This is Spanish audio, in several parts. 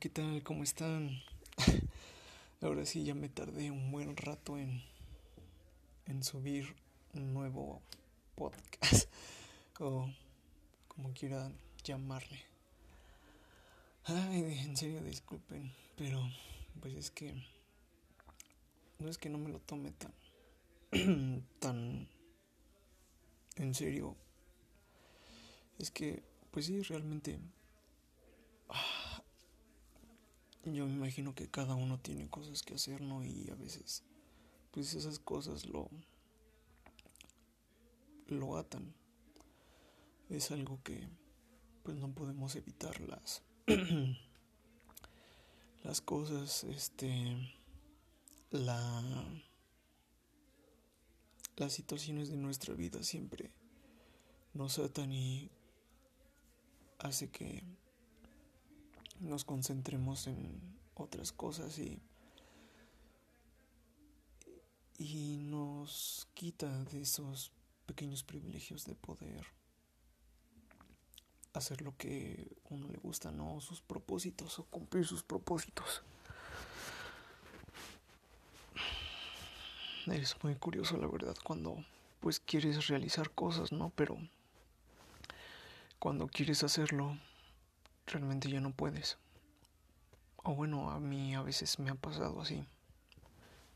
¿qué tal? ¿Cómo están? Ahora sí, ya me tardé un buen rato en, en subir un nuevo podcast o como quieran llamarle. Ay, en serio, disculpen, pero pues es que no es que no me lo tome tan tan en serio. Es que pues sí, realmente yo me imagino que cada uno tiene cosas que hacer, ¿no? Y a veces, pues esas cosas lo, lo atan. Es algo que, pues no podemos evitar las, las cosas, este, la, las situaciones de nuestra vida siempre nos atan y hace que nos concentremos en otras cosas y, y nos quita de esos pequeños privilegios de poder hacer lo que uno le gusta, no sus propósitos o cumplir sus propósitos. Es muy curioso la verdad cuando pues quieres realizar cosas, ¿no? Pero cuando quieres hacerlo realmente ya no puedes. O bueno, a mí a veces me ha pasado así.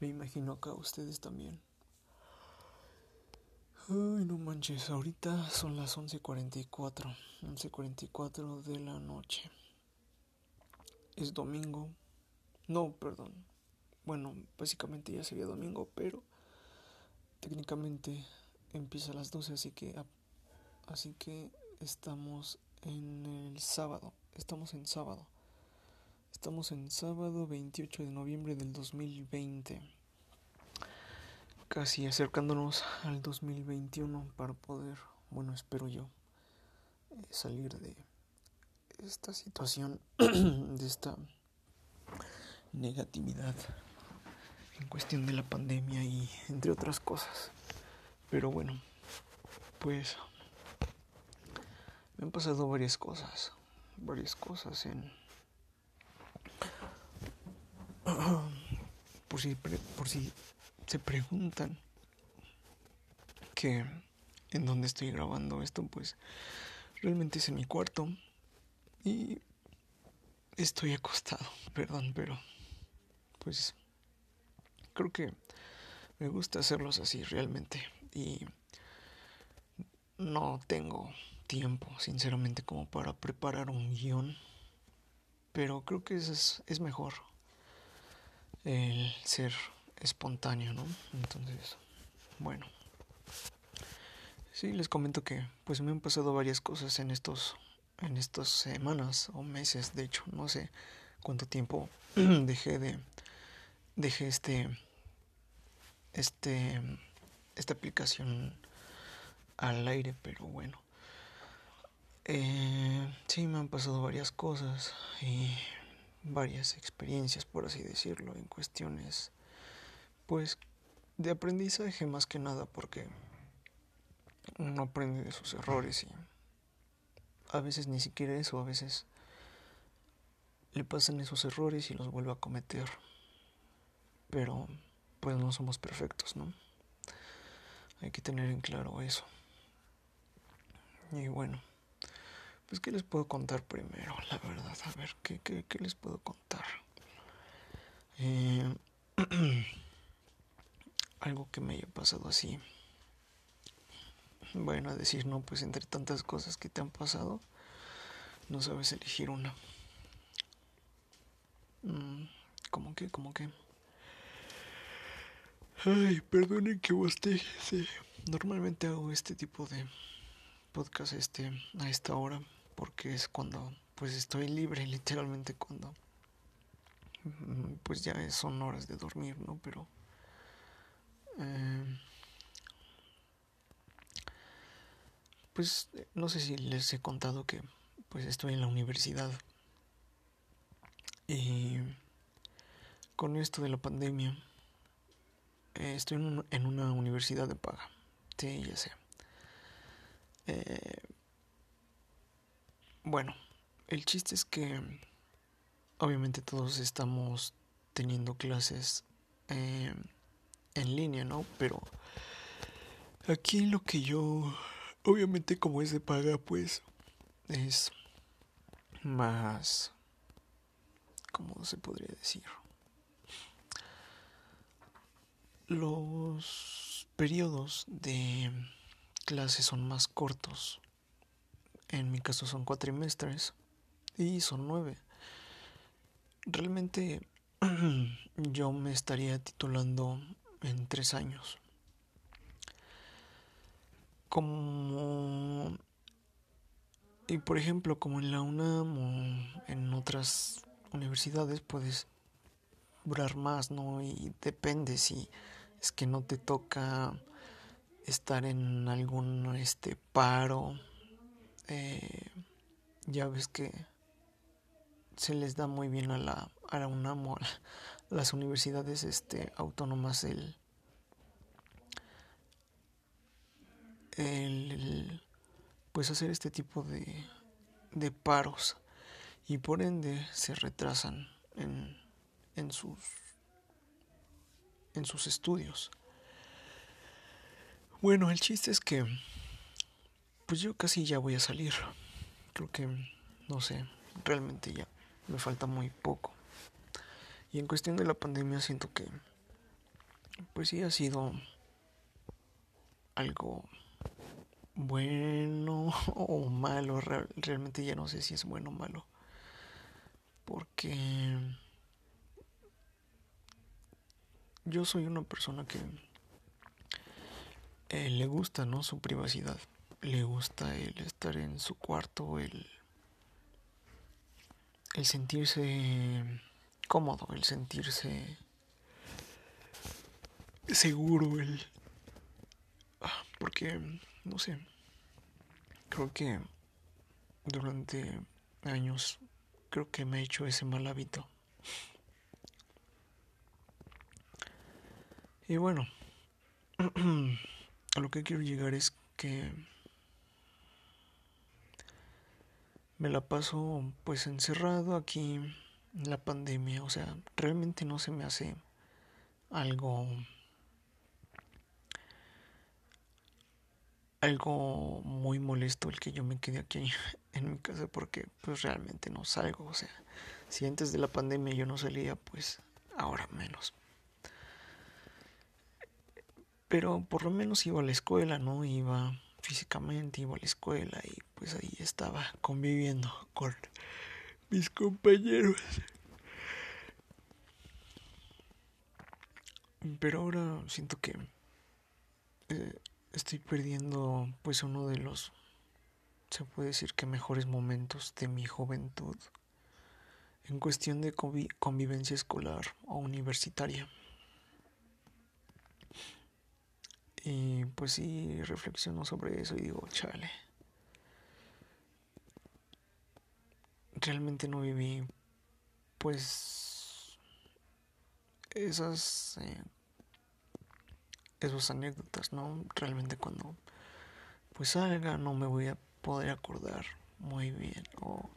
Me imagino que a ustedes también. Ay, no manches, ahorita son las 11:44. 11:44 de la noche. Es domingo. No, perdón. Bueno, básicamente ya sería domingo, pero técnicamente empieza a las 12, así que así que estamos en el sábado. Estamos en sábado. Estamos en sábado 28 de noviembre del 2020. Casi acercándonos al 2021 para poder, bueno, espero yo, eh, salir de esta situación, de esta negatividad en cuestión de la pandemia y entre otras cosas. Pero bueno, pues me han pasado varias cosas varias cosas en por si por si se preguntan que en dónde estoy grabando esto pues realmente es en mi cuarto y estoy acostado perdón pero pues creo que me gusta hacerlos así realmente y no tengo tiempo, sinceramente, como para preparar un guion. Pero creo que es, es mejor el ser espontáneo, ¿no? Entonces, bueno. Sí, les comento que pues me han pasado varias cosas en estos en estas semanas o meses, de hecho, no sé cuánto tiempo dejé de dejé este este esta aplicación al aire, pero bueno. Eh, sí, me han pasado varias cosas y varias experiencias, por así decirlo, en cuestiones, pues, de aprendizaje más que nada, porque uno aprende de sus errores y a veces ni siquiera eso, a veces le pasan esos errores y los vuelve a cometer. Pero, pues, no somos perfectos, ¿no? Hay que tener en claro eso. Y bueno. Pues, ¿qué les puedo contar primero? La verdad, a ver, ¿qué, qué, qué les puedo contar? Eh, algo que me haya pasado así. Bueno, a decir, no, pues entre tantas cosas que te han pasado, no sabes elegir una. Mm, ¿Cómo que? ¿Cómo que? Ay, perdonen que bostece. Normalmente hago este tipo de podcast este, a esta hora porque es cuando pues estoy libre literalmente cuando mm, pues ya son horas de dormir no pero eh, pues no sé si les he contado que pues estoy en la universidad. Y con esto de la pandemia eh, estoy en, una universidad de paga sí ya sé. Eh, bueno, el chiste es que obviamente todos estamos teniendo clases eh, en línea, ¿no? Pero aquí lo que yo, obviamente como es de paga, pues es más, ¿cómo se podría decir? Los periodos de clases son más cortos. En mi caso son cuatrimestres y son nueve. Realmente yo me estaría titulando en tres años. Como... Y por ejemplo, como en la UNAM o en otras universidades puedes durar más, ¿no? Y depende si es que no te toca estar en algún este paro. Eh, ya ves que se les da muy bien a la, a la UNAM o a las universidades este, autónomas el, el, pues hacer este tipo de, de paros y por ende se retrasan en, en sus en sus estudios. Bueno, el chiste es que pues yo casi ya voy a salir. Creo que no sé, realmente ya me falta muy poco. Y en cuestión de la pandemia siento que pues sí ha sido algo bueno o malo, realmente ya no sé si es bueno o malo. Porque yo soy una persona que eh, le gusta, ¿no? Su privacidad. Le gusta el estar en su cuarto, el el sentirse cómodo, el sentirse seguro, el ah, porque no sé, creo que durante años creo que me he hecho ese mal hábito. Y bueno, a lo que quiero llegar es que me la paso pues encerrado aquí en la pandemia, o sea, realmente no se me hace algo algo muy molesto el que yo me quede aquí en mi casa porque pues realmente no salgo, o sea, si antes de la pandemia yo no salía, pues ahora menos. Pero por lo menos iba a la escuela, ¿no? Iba físicamente, iba a la escuela y pues ahí estaba conviviendo con mis compañeros. Pero ahora siento que eh, estoy perdiendo pues uno de los, se puede decir que mejores momentos de mi juventud en cuestión de convivencia escolar o universitaria. Y pues sí, reflexiono sobre eso y digo, chale. Realmente no viví pues esas eh, esas anécdotas, ¿no? Realmente cuando pues salga no me voy a poder acordar muy bien o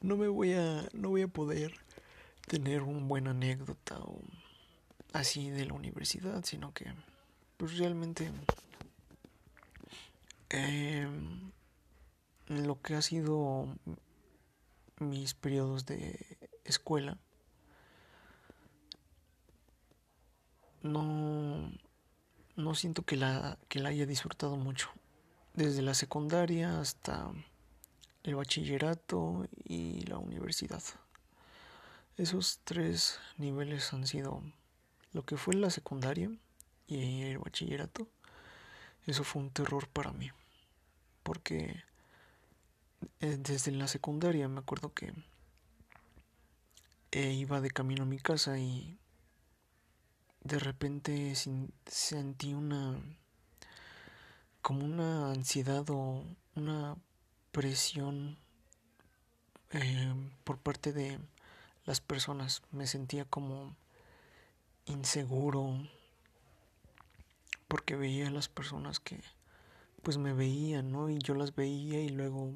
no me voy a no voy a poder tener un buen anécdota o así de la universidad, sino que pues realmente em, lo que ha sido mis periodos de escuela no no siento que la que la haya disfrutado mucho. Desde la secundaria hasta el bachillerato y la universidad. Esos tres niveles han sido lo que fue la secundaria y el bachillerato, eso fue un terror para mí. Porque eh, desde la secundaria me acuerdo que eh, iba de camino a mi casa y de repente sentí una como una ansiedad o una presión eh, por parte de las personas. Me sentía como inseguro, porque veía a las personas que pues me veían, ¿no? Y yo las veía y luego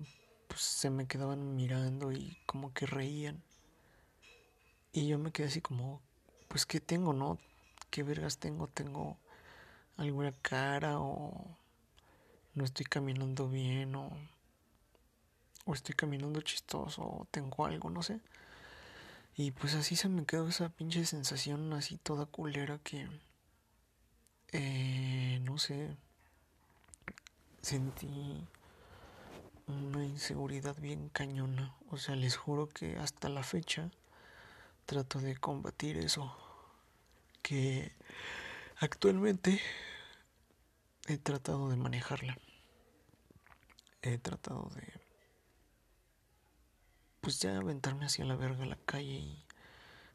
pues se me quedaban mirando y como que reían. Y yo me quedé así como, pues, ¿qué tengo, no? ¿Qué vergas tengo? ¿Tengo alguna cara o no estoy caminando bien o, o estoy caminando chistoso o tengo algo, no sé? Y pues así se me quedó esa pinche sensación así toda culera que, eh, no sé, sentí una inseguridad bien cañona. O sea, les juro que hasta la fecha trato de combatir eso. Que actualmente he tratado de manejarla. He tratado de pues ya aventarme hacia la verga a la calle y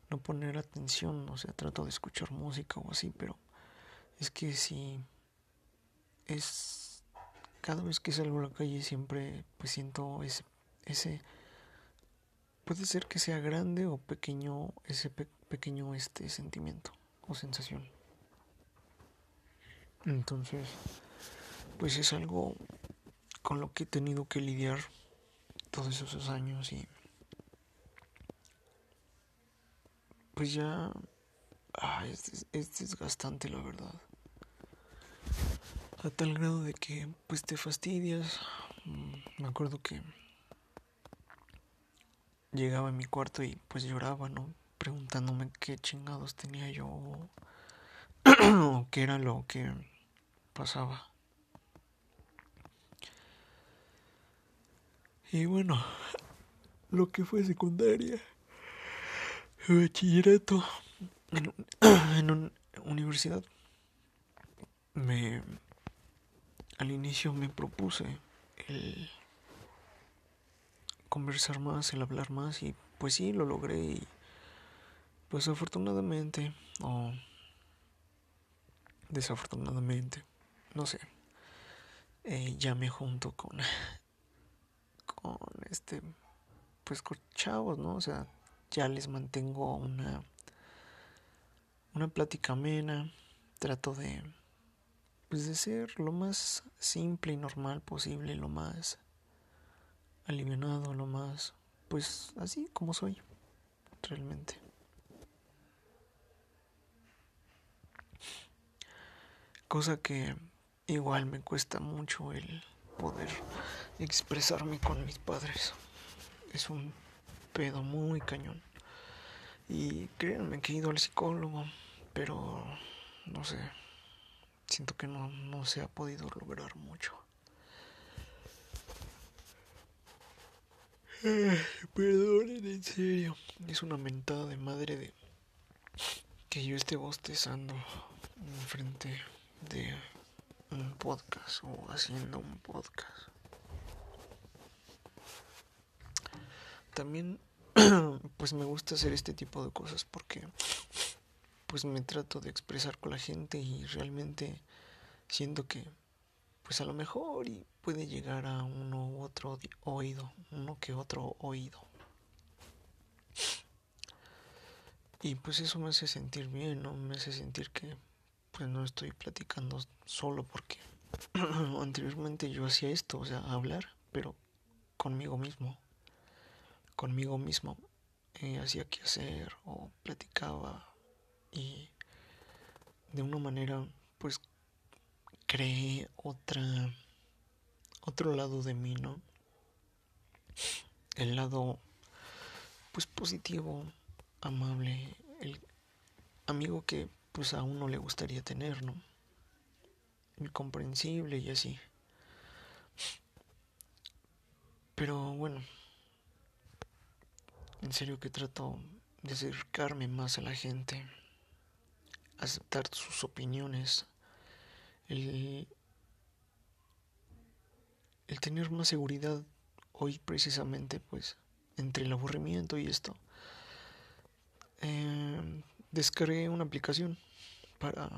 no poner atención, o sea, trato de escuchar música o así, pero es que si es cada vez que salgo a la calle siempre pues siento ese ese puede ser que sea grande o pequeño ese pequeño este sentimiento o sensación. Entonces, pues es algo con lo que he tenido que lidiar todos esos años y pues ya ah, es, es, desgastante la verdad. A tal grado de que pues te fastidias. Mm, me acuerdo que llegaba a mi cuarto y pues lloraba no preguntándome qué chingados tenía yo o qué era lo que pasaba. Y bueno lo que fue secundaria bachillerato en, en una universidad me al inicio me propuse el conversar más, el hablar más y pues sí, lo logré y pues afortunadamente o desafortunadamente, no sé, eh, ya me junto con con este pues con chavos, ¿no? O sea, ya les mantengo una una plática amena, trato de pues de ser lo más simple y normal posible, lo más alivianado, lo más pues así como soy realmente. Cosa que igual me cuesta mucho el poder expresarme con mis padres. Es un pedo muy cañón. Y créanme que he ido al psicólogo, pero no sé, siento que no, no se ha podido lograr mucho. Perdonen, en serio. Es una mentada de madre de que yo esté bostezando enfrente de un podcast o haciendo un podcast. También pues me gusta hacer este tipo de cosas porque pues me trato de expresar con la gente y realmente siento que pues a lo mejor puede llegar a uno u otro oído, uno que otro oído. Y pues eso me hace sentir bien, ¿no? Me hace sentir que pues no estoy platicando solo porque anteriormente yo hacía esto, o sea, hablar, pero conmigo mismo conmigo mismo. Eh, hacía qué hacer o platicaba y de una manera pues creé otra otro lado de mí, ¿no? El lado pues positivo, amable, el amigo que pues a uno le gustaría tener, ¿no? El comprensible y así. Pero bueno, en serio que trato de acercarme más a la gente, aceptar sus opiniones, el, el tener más seguridad hoy precisamente pues entre el aburrimiento y esto. Eh, descargué una aplicación para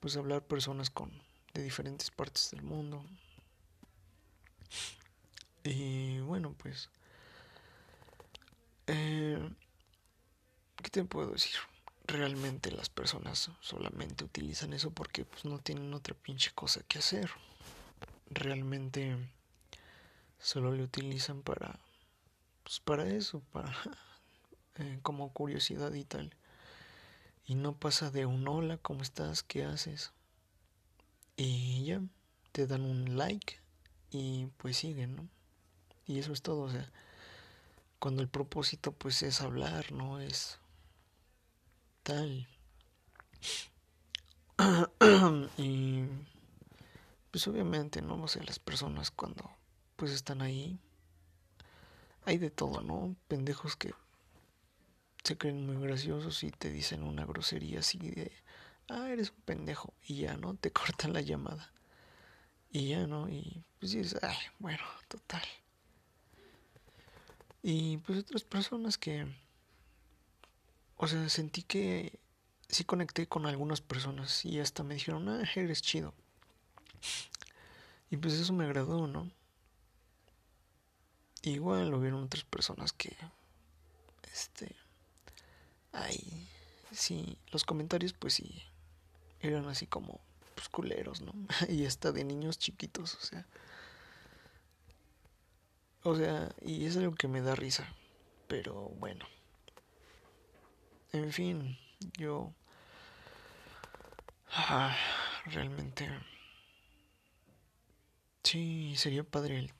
pues hablar personas con de diferentes partes del mundo y bueno pues eh, ¿Qué te puedo decir? Realmente las personas solamente utilizan eso porque pues, no tienen otra pinche cosa que hacer. Realmente solo lo utilizan para, pues para eso, para eh, como curiosidad y tal. Y no pasa de un hola, ¿cómo estás? ¿Qué haces? Y ya, te dan un like y pues siguen, ¿no? Y eso es todo, o sea, cuando el propósito pues es hablar, ¿no? Es tal. y pues obviamente, ¿no? O sea, las personas cuando pues están ahí, hay de todo, ¿no? Pendejos que se creen muy graciosos y te dicen una grosería así de, ah, eres un pendejo, y ya, ¿no? Te cortan la llamada. Y ya, ¿no? Y pues dices, ay, bueno, total. Y pues otras personas que, o sea, sentí que sí conecté con algunas personas y hasta me dijeron, ah, eres chido. Y pues eso me agradó, ¿no? Igual hubieron otras personas que, este, ay, sí, los comentarios pues sí, eran así como, pues culeros, ¿no? y hasta de niños chiquitos, o sea. O sea, y es algo que me da risa, pero bueno. En fin, yo... Ah, realmente... Sí, sería padre el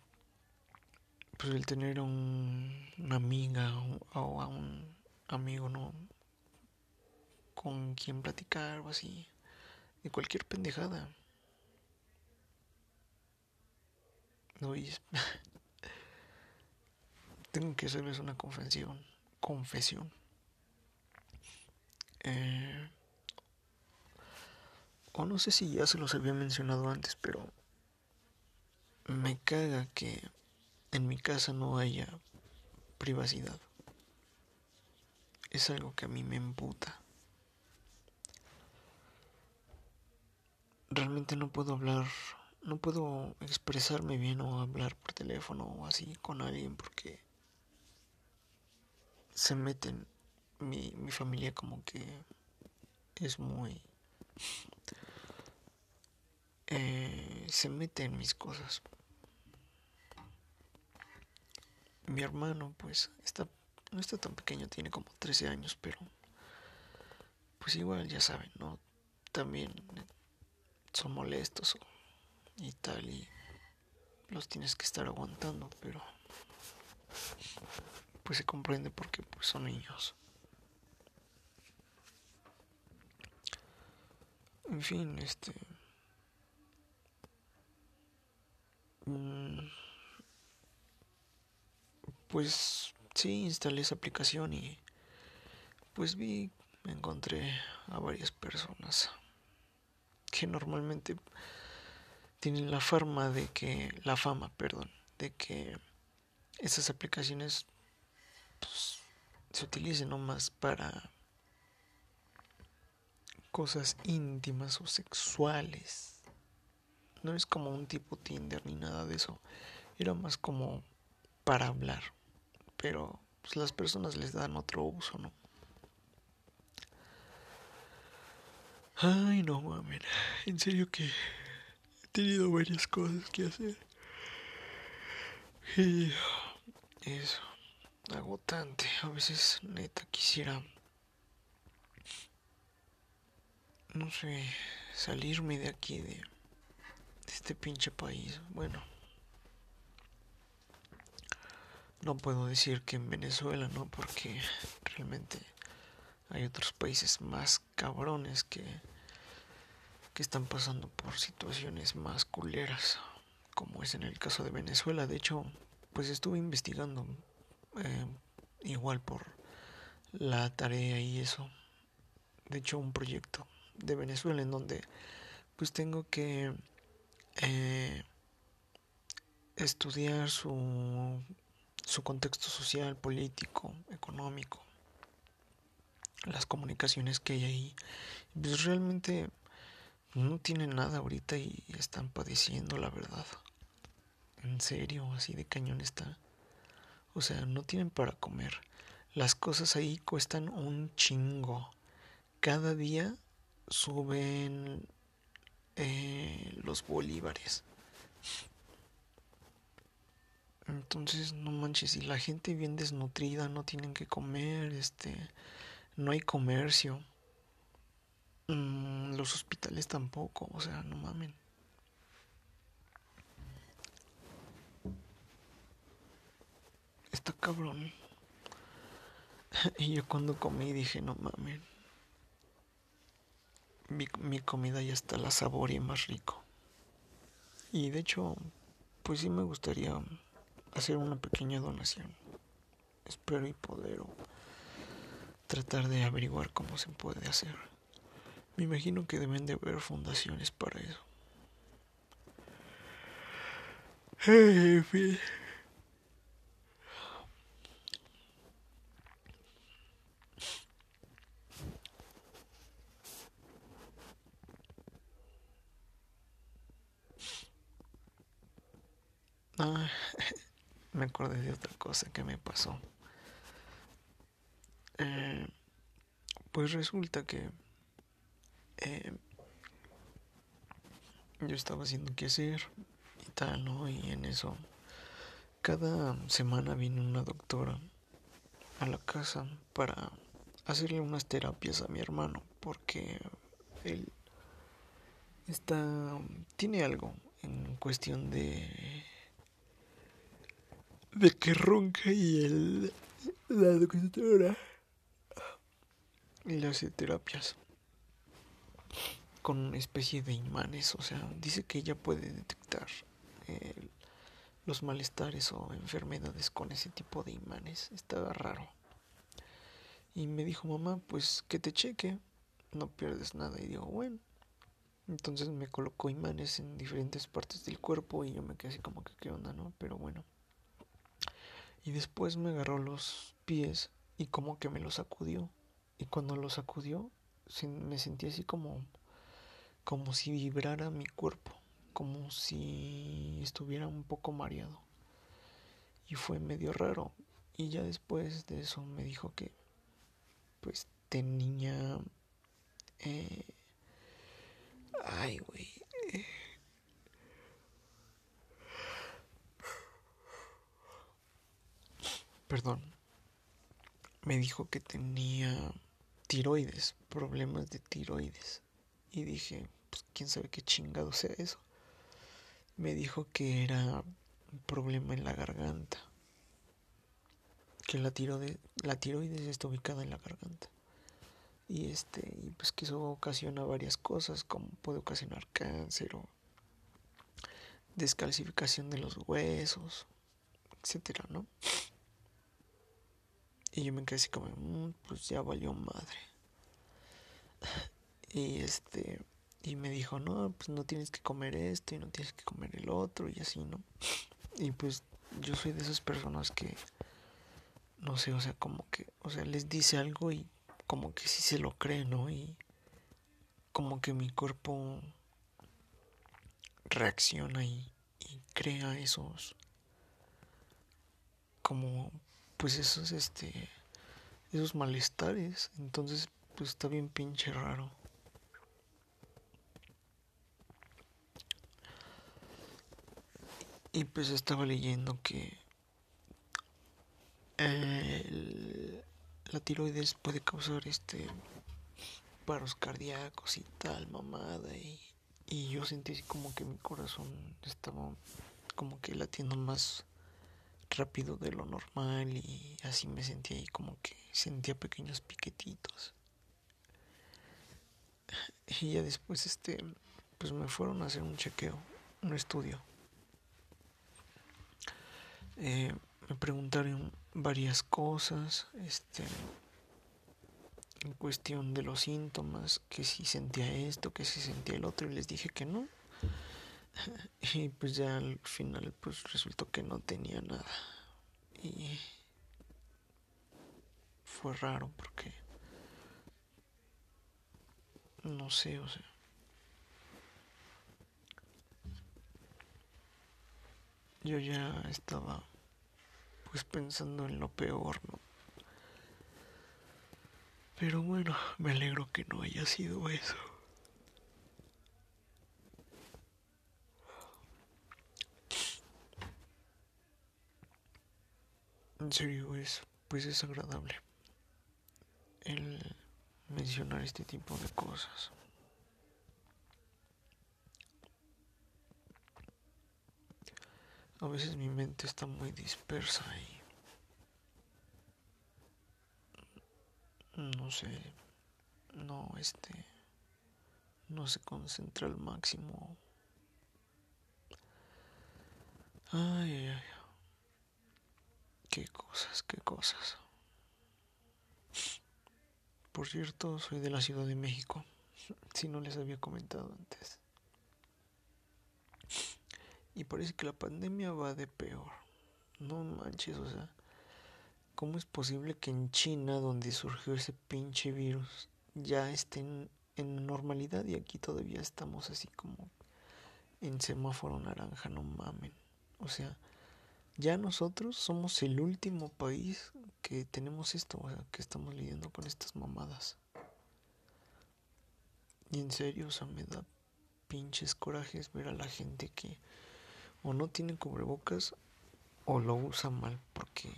pues el tener un, una amiga o a un amigo, ¿no? Con quien platicar o así, de cualquier pendejada. No, y tengo que hacerles una confesión, confesión. Eh, o no sé si ya se los había mencionado antes, pero me caga que en mi casa no haya privacidad. Es algo que a mí me emputa. Realmente no puedo hablar, no puedo expresarme bien o hablar por teléfono o así con alguien porque se meten mi, mi familia como que es muy eh, se mete en mis cosas mi hermano pues está no está tan pequeño, tiene como 13 años, pero pues igual ya saben, ¿no? También son molestos y tal y los tienes que estar aguantando, pero pues se comprende porque pues son niños. En fin, este mm, pues sí, instalé esa aplicación y pues vi, me encontré a varias personas que normalmente tienen la fama de que, la fama, perdón, de que esas aplicaciones pues, se utilicen nomás para cosas íntimas o sexuales. No es como un tipo Tinder ni nada de eso. Era más como para hablar. Pero pues, las personas les dan otro uso, ¿no? Ay, no mames. En serio que he tenido varias cosas que hacer. Y es agotante. A veces, neta, quisiera. No sé, salirme de aquí, de, este pinche país. Bueno, no puedo decir que en Venezuela, ¿no? Porque realmente hay otros países más cabrones que, que están pasando por situaciones más culeras, como es en el caso de Venezuela. De hecho, pues estuve investigando eh, igual por la tarea y eso. De hecho, un proyecto de Venezuela en donde pues tengo que eh, estudiar su su contexto social, político, económico, las comunicaciones que hay ahí. Pues realmente no tienen nada ahorita y están padeciendo, la verdad. En serio, así de cañón está. O sea, no tienen para comer. Las cosas ahí cuestan un chingo. Cada día suben eh, los bolívares. Entonces, no manches, y la gente bien desnutrida, no tienen que comer, este, no hay comercio. Mm, los hospitales tampoco, o sea, no mamen. Está cabrón. Y yo cuando comí dije, no mames. Mi, mi comida ya está la y más rico. Y de hecho, pues sí me gustaría hacer una pequeña donación. Espero y poder tratar de averiguar cómo se puede hacer. Me imagino que deben de haber fundaciones para eso. Me acordé de otra cosa que me pasó. Eh, pues resulta que eh, yo estaba haciendo qué hacer y tal, ¿no? Y en eso, cada semana viene una doctora a la casa para hacerle unas terapias a mi hermano, porque él está, tiene algo en cuestión de de que ronca y el la doctora le hace terapias con una especie de imanes, o sea, dice que ella puede detectar eh, los malestares o enfermedades con ese tipo de imanes. Está raro. Y me dijo, mamá, pues que te cheque, no pierdes nada. Y digo, bueno. Entonces me colocó imanes en diferentes partes del cuerpo y yo me quedé así como que qué onda, ¿no? Pero bueno. Y después me agarró los pies y como que me los sacudió. Y cuando los sacudió, me sentí así como, como si vibrara mi cuerpo, como si estuviera un poco mareado. Y fue medio raro. Y ya después de eso me dijo que, pues, tenía... Eh, ay, güey. Perdón, me dijo que tenía tiroides, problemas de tiroides. Y dije, pues quién sabe qué chingado sea eso. Me dijo que era un problema en la garganta. Que la, tiroides, la tiroides está ubicada en la garganta. Y este, y pues que eso ocasiona varias cosas, como puede ocasionar cáncer o descalcificación de los huesos, etcétera, ¿no? Y yo me quedé así como, mm, pues ya valió madre. Y este, y me dijo, no, pues no tienes que comer esto y no tienes que comer el otro y así, ¿no? Y pues yo soy de esas personas que, no sé, o sea, como que, o sea, les dice algo y como que sí se lo cree, ¿no? Y como que mi cuerpo reacciona y, y crea esos, como pues esos este esos malestares. Entonces pues está bien pinche raro. Y pues estaba leyendo que la tiroides puede causar este paros cardíacos y tal mamada y, y yo sentí como que mi corazón estaba como que latiendo más rápido de lo normal y así me sentía ahí como que sentía pequeños piquetitos. Y ya después este pues me fueron a hacer un chequeo, un estudio. Eh, me preguntaron varias cosas, este en cuestión de los síntomas, que si sentía esto, que si sentía el otro, y les dije que no. Y pues ya al final pues resultó que no tenía nada. Y fue raro porque no sé, o sea, yo ya estaba pues pensando en lo peor, ¿no? Pero bueno, me alegro que no haya sido eso. En serio, es pues es agradable el mencionar este tipo de cosas. A veces mi mente está muy dispersa y no sé, no este no se concentra al máximo. Ay, ay, ay. Qué cosas, qué cosas. Por cierto, soy de la Ciudad de México, si no les había comentado antes. Y parece que la pandemia va de peor. No manches, o sea, ¿cómo es posible que en China, donde surgió ese pinche virus, ya estén en normalidad y aquí todavía estamos así como en semáforo naranja, no mamen. O sea, ya nosotros somos el último país que tenemos esto, o sea, que estamos lidiando con estas mamadas. Y en serio, o sea, me da pinches corajes ver a la gente que o no tiene cubrebocas o lo usa mal porque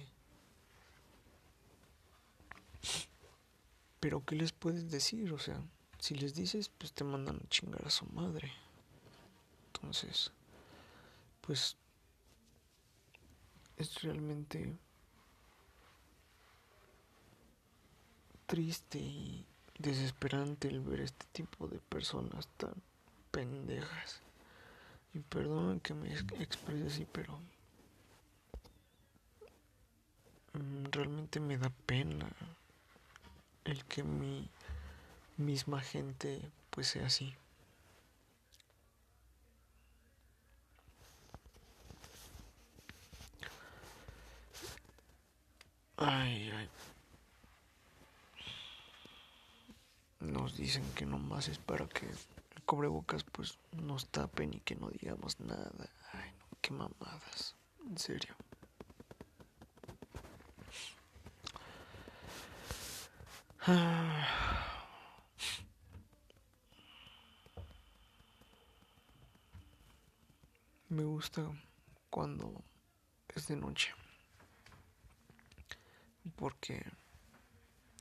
pero qué les puedes decir o sea si les dices pues te mandan a chingar a su madre entonces pues es realmente triste y desesperante el ver este tipo de personas tan pendejas y perdonen que me exprese así, pero mm, realmente me da pena el que mi misma gente pues sea así. Ay, ay. Nos dicen que nomás es para que cubrebocas pues nos tapen y que no digamos nada. Ay, no, qué mamadas. En serio. Me gusta cuando es de noche. Porque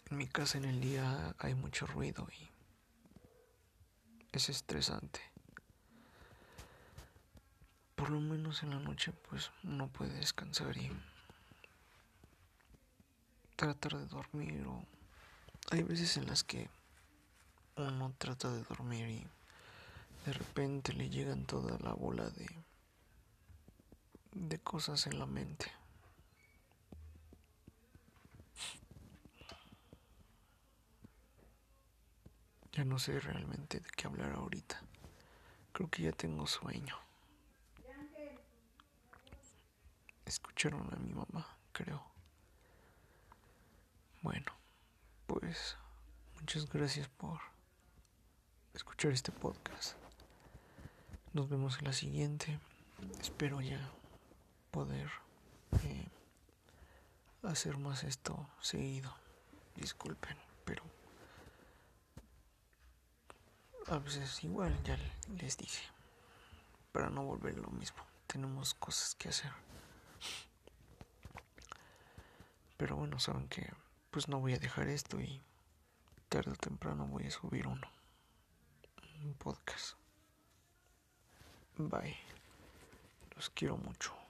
en mi casa en el día hay mucho ruido y es estresante. Por lo menos en la noche pues uno puede descansar y tratar de dormir o hay veces en las que uno trata de dormir y de repente le llegan toda la bola de de cosas en la mente. Ya no sé realmente de qué hablar ahorita. Creo que ya tengo sueño. Escucharon a mi mamá, creo. Bueno, pues muchas gracias por escuchar este podcast. Nos vemos en la siguiente. Espero ya poder eh, hacer más esto seguido. Disculpen, pero a veces igual ya les dije, para no volver lo mismo, tenemos cosas que hacer. Pero bueno, saben que pues no voy a dejar esto y tarde o temprano voy a subir uno. Un podcast. Bye. Los quiero mucho.